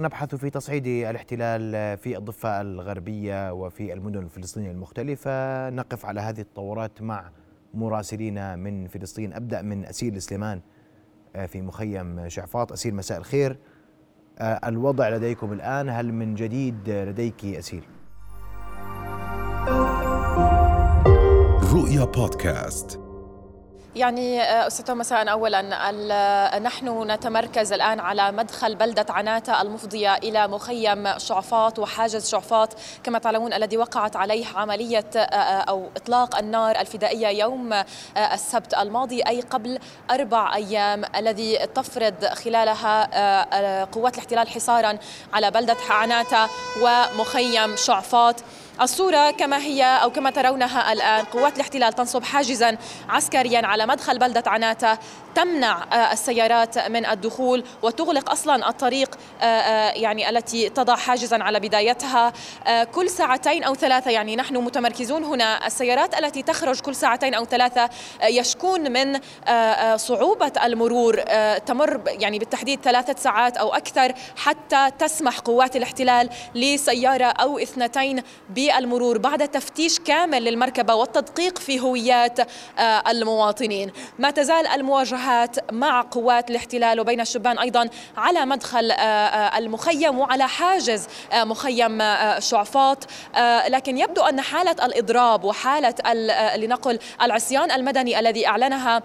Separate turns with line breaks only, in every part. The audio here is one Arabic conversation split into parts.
نبحث في تصعيد الاحتلال في الضفة الغربية وفي المدن الفلسطينية المختلفة. نقف على هذه التطورات مع مراسلين من فلسطين. أبدأ من أسيل سليمان آه، في مخيم شعفاط. أسيل مساء الخير. آه، الوضع لديكم الآن هل من جديد لديك أسيل
رؤيا بودكاست.
يعني آه، أستاذ مساء أولا آه، نحن نتمركز الآن على مدخل بلدة عناتة المفضية إلى مخيم شعفاط وحاجز شعفاط. كما تعلمون الذي وقعت عليه عملية آه، أو إطلاق النار الفدائية يوم السبت الماضي أي قبل أربع أيام الذي تفرض خلالها قوات الاحتلال حصارا على بلدة عناتة ومخيم شعفاط. الصورة كما هي أو كما ترونها الآن قوات الاحتلال تنصب حاجزا عسكريا على مدخل بلدة عناتة تمنع آه، السيارات من الدخول وتغلق أصلا الطريق آه، آه، يعني التي تضع حاجزا على بدايتها. كل ساعتين أو ثلاثة يعني نحن متمركزون هنا السيارات التي تخرج كل ساعتين أو ثلاثة يشكون من صعوبة المرور تمر يعني بالتحديد ثلاثة ساعات أو أكثر حتى تسمح قوات الاحتلال لسيارة أو اثنتين ب المرور بعد تفتيش كامل للمركبة والتدقيق في هويات آه، المواطنين. ما تزال المواجهات مع قوات الاحتلال وبين الشبان أيضا على مدخل آه، آه، المخيم وعلى حاجز مخيم شعفاط. لكن يبدو أن حالة الإضراب وحالة لنقل العصيان المدني الذي أعلنها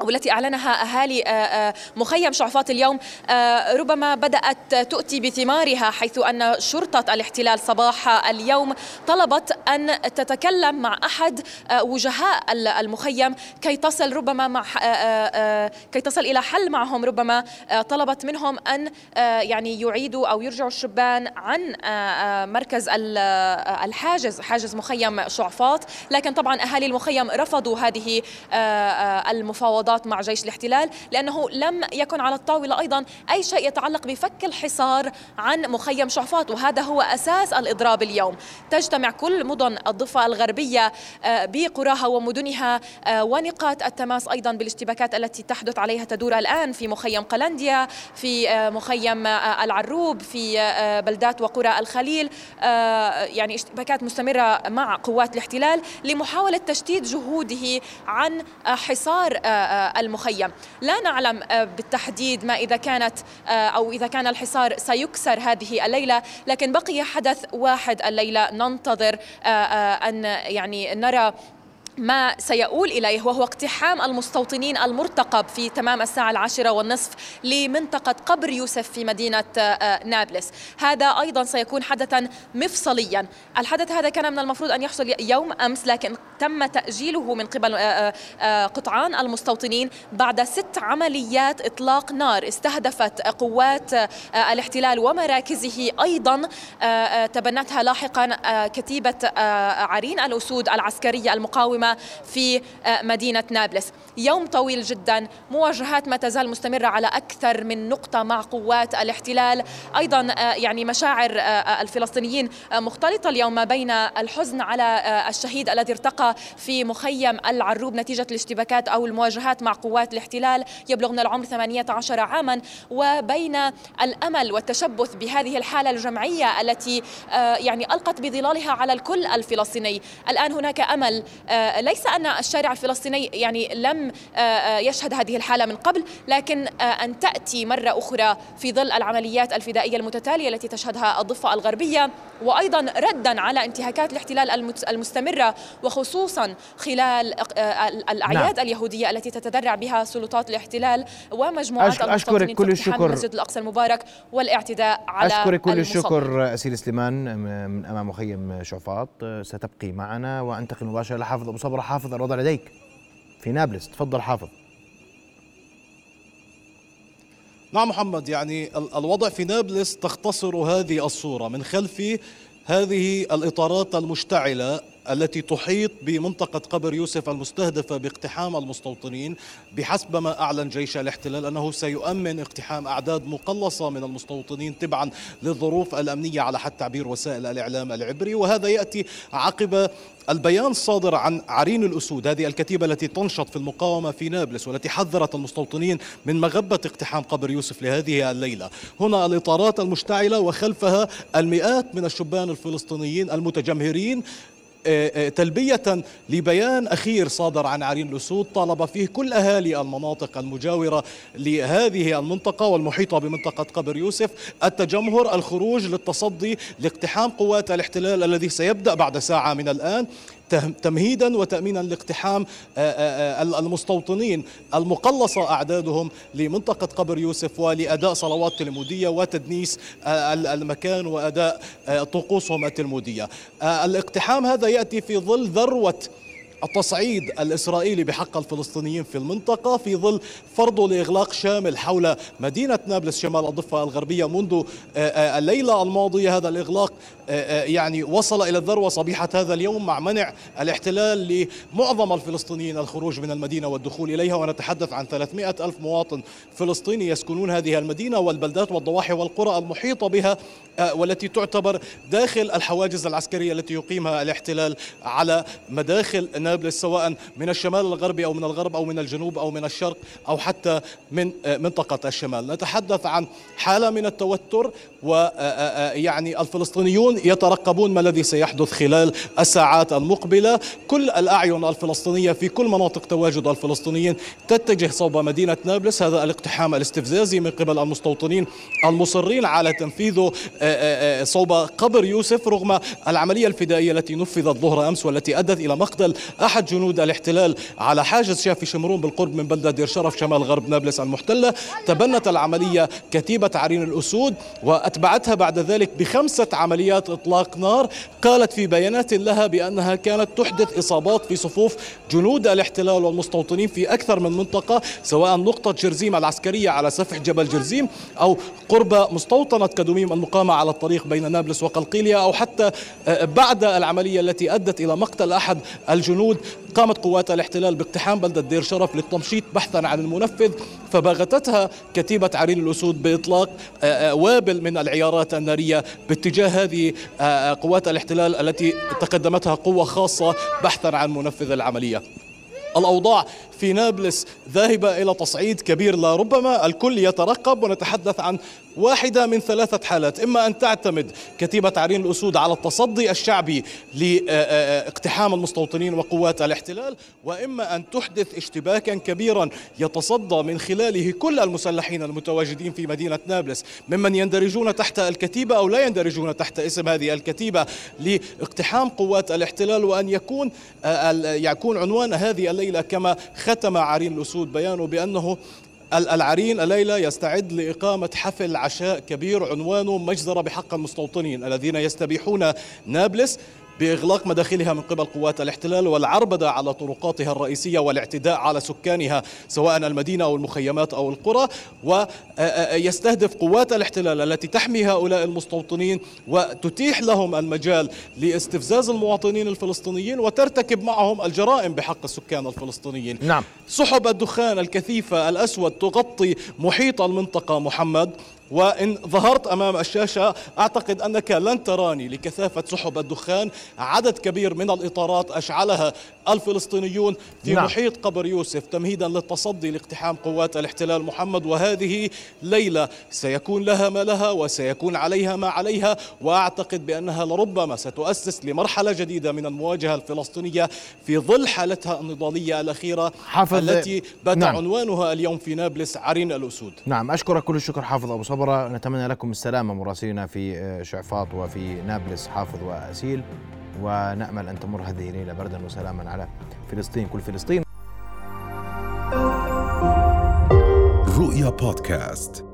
والتي أعلنها أهالي آه، آه، مخيم شعفاط اليوم آه، ربما بدأت تؤتي بثمارها حيث أن شرطة الاحتلال صباح اليوم طلبت أن تتكلم مع أحد وجهاء المخيم كي تصل ربما مع كي تصل إلى حل معهم ربما طلبت منهم أن يعني يعيدوا أو يرجعوا الشبان عن مركز الحاجز حاجز مخيم شعفاط. لكن طبعا أهالي المخيم رفضوا هذه المفاوضات المفاوضات مع جيش الاحتلال لأنه لم يكن على الطاولة أيضا أي شيء يتعلق بفك الحصار عن مخيم شعفاط وهذا هو أساس الإضراب اليوم. تجتمع كل مدن الضفة الغربية آه، بقراها ومدنها آه، ونقاط التماس أيضا بالاشتباكات التي تحدث عليها تدور الآن في مخيم قلنديا في آه، مخيم العروب في بلدات وقرى الخليل يعني اشتباكات مستمرة مع قوات الاحتلال لمحاولة تشتيت جهوده عن حصار المخيم. لا نعلم آه، بالتحديد ما إذا كانت آه، أو إذا كان الحصار سيكسر هذه الليلة لكن بقي حدث واحد الليلة. ننتظر أن يعني نرى ما سيؤول إليه وهو اقتحام المستوطنين المرتقب في تمام الساعة العاشرة والنصف لمنطقة قبر يوسف في مدينة آه، نابلس. هذا أيضا سيكون حدثا مفصليا. الحدث هذا كان من المفروض أن يحصل يوم أمس لكن تم تأجيله من قبل آه، آه، قطعان المستوطنين بعد ست عمليات إطلاق نار. استهدفت قوات الاحتلال ومراكزه أيضا تبنتها لاحقا كتيبة عرين الأسود العسكرية المقاومة في آه، مدينة نابلس. يوم طويل جدا مواجهات ما تزال مستمرة على أكثر من نقطة مع قوات الاحتلال. أيضا آه، يعني مشاعر آه، الفلسطينيين مختلطة اليوم ما بين الحزن على الشهيد الذي ارتقى في مخيم العروب نتيجة الاشتباكات أو المواجهات مع قوات الاحتلال. يبلغ من العمر 18 عاما. وبين الأمل والتشبث بهذه الحالة الجمعية التي يعني ألقت بظلالها على الكل الفلسطيني. الآن هناك أمل ليس أن الشارع الفلسطيني يعني لم آه، آه، يشهد هذه الحالة من قبل لكن آه، أن تأتي مرة أخرى في ظل العمليات الفدائية المتتالية التي تشهدها الضفة الغربية وأيضا ردا على انتهاكات الاحتلال المستمرة وخصوصا خلال الأعياد نعم. اليهودية التي تتذرع بها سلطات الاحتلال ومجموعات
أشكرك كل الشكر.
المسجد الأقصى المبارك والاعتداء على
أشكرك كل الشكر أسيل سليمان من أمام مخيم شعفاط. ستبقي معنا وأنتقل مباشرة لحافظ أبو صبرة حافظ الوضع لديك في نابلس تفضل حافظ.
نعم محمد يعني الوضع في نابلس تختصر هذه الصورة من خلف هذه الإطارات المشتعلة. التي تحيط بمنطقة قبر يوسف المستهدفة باقتحام المستوطنين بحسب ما أعلن جيش الاحتلال أنه سيؤمن اقتحام أعداد مقلصة من المستوطنين تبعا للظروف الأمنية على حد تعبير وسائل الإعلام العبري. وهذا يأتي عقب البيان الصادر عن عرين الأسود هذه الكتيبة التي تنشط في المقاومة في نابلس والتي حذرت المستوطنين من مغبة اقتحام قبر يوسف لهذه الليلة. هنا الإطارات المشتعلة وخلفها المئات من الشبان الفلسطينيين المتجمهرين تلبية لبيان أخير صادر عن عرين الأسود طالب فيه كل أهالي المناطق المجاورة لهذه المنطقة والمحيطة بمنطقة قبر يوسف. التجمهر الخروج للتصدي لاقتحام قوات الاحتلال الذي سيبدأ بعد ساعة من الآن. تمهيدا وتامينا لاقتحام آه، آه، آه، المستوطنين المقلصة أعدادهم لمنطقة قبر يوسف ولأداء صلوات تلمودية وتدنيس المكان وأداء طقوسهم التلمودية. الاقتحام هذا يأتي في ظل ذروة التصعيد الإسرائيلي بحق الفلسطينيين في المنطقة في ظل فرضه لإغلاق شامل حول مدينة نابلس شمال الضفة الغربية منذ الليلة الماضية. هذا الإغلاق يعني وصل إلى الذروة صبيحة هذا اليوم مع منع الاحتلال لمعظم الفلسطينيين الخروج من المدينة والدخول إليها. ونتحدث عن 300 ألف مواطن فلسطيني يسكنون هذه المدينة والبلدات والضواحي والقرى المحيطة بها والتي تعتبر داخل الحواجز العسكرية التي يقيمها الاحتلال على مداخل نابلس. سواء من الشمال الغربي أو من الغرب أو من الجنوب أو من الشرق أو حتى من منطقة الشمال. نتحدث عن حالة من التوتر ويعني الفلسطينيون يترقبون ما الذي سيحدث خلال الساعات المقبلة. كل الأعين الفلسطينية في كل مناطق تواجد الفلسطينيين تتجه صوب مدينة نابلس. هذا الاقتحام الاستفزازي من قبل المستوطنين المصرين على تنفيذه صوب قبر يوسف رغم العملية الفدائية التي نفذت ظهر أمس والتي أدت إلى مقتل أحد جنود الاحتلال على حاجز شافي شمرون بالقرب من بلدة دير شرف شمال غرب نابلس المحتلة تبنت العملية كتيبة عرين الأسود وأتبعتها بعد ذلك بخمسة عمليات إطلاق نار قالت في بيانات لها بأنها كانت تحدث إصابات في صفوف جنود الاحتلال والمستوطنين في أكثر من منطقة سواء نقطة جرزيم العسكرية على سفح جبل جرزيم أو قرب مستوطنة كدوميم المقامة على الطريق بين نابلس وقلقيلية أو حتى آه، بعد العملية التي أدت إلى مقتل أحد الجنود قامت قوات الاحتلال باقتحام بلدة دير شرف للتمشيط بحثا عن المنفذ فباغتتها كتيبة عرين الأسود بإطلاق وابل من العيارات النارية باتجاه هذه قوات الاحتلال التي تقدمتها قوة خاصة بحثا عن منفذ العملية. الأوضاع في نابلس ذاهبة إلى تصعيد كبير لربما الكل يترقب ونتحدث عن واحدة من ثلاثة حالات إما أن تعتمد كتيبة عرين الأسود على التصدي الشعبي لاقتحام المستوطنين وقوات الاحتلال وإما أن تحدث اشتباكا كبيرا يتصدى من خلاله كل المسلحين المتواجدين في مدينة نابلس ممن يندرجون تحت الكتيبة أو لا يندرجون تحت اسم هذه الكتيبة لاقتحام قوات الاحتلال وأن يكون يكون عنوان هذه الليلة كما ختم عرين الأسود بيانه بأنه العرين الليلة يستعد لإقامة حفل عشاء كبير عنوانه مجزرة بحق المستوطنين الذين يستبيحون نابلس. بإغلاق مداخلها من قبل قوات الاحتلال والعربدة على طرقاتها الرئيسية والاعتداء على سكانها سواء المدينة أو المخيمات أو القرى. ويستهدف قوات الاحتلال التي تحمي هؤلاء المستوطنين وتتيح لهم المجال لاستفزاز المواطنين الفلسطينيين وترتكب معهم الجرائم بحق السكان الفلسطينيين.
نعم.
سحب الدخان الكثيفة الأسود تغطي محيط المنطقة. محمد وإن ظهرت أمام الشاشة أعتقد أنك لن تراني لكثافة سحب الدخان. عدد كبير من الإطارات أشعلها الفلسطينيون في نعم. محيط قبر يوسف تمهيدا للتصدي لاقتحام قوات الاحتلال محمد وهذه ليلة سيكون لها ما لها وسيكون عليها ما عليها وأعتقد بأنها لربما ستؤسس لمرحلة جديدة من المواجهة الفلسطينية في ظل حالتها النضالية الأخيرة حافظ التي بات نعم. عنوانها اليوم في نابلس عرين الأسود
نعم أشكرك كل الشكر حافظ أبو صبرة نتمنى لكم السلامة مراسلنا في شعفاط وفي نابلس حافظ وأسيل ونأمل أن تمر هذه الليلة بردا وسلاما على فلسطين. كل فلسطين.
رؤيا بودكاست.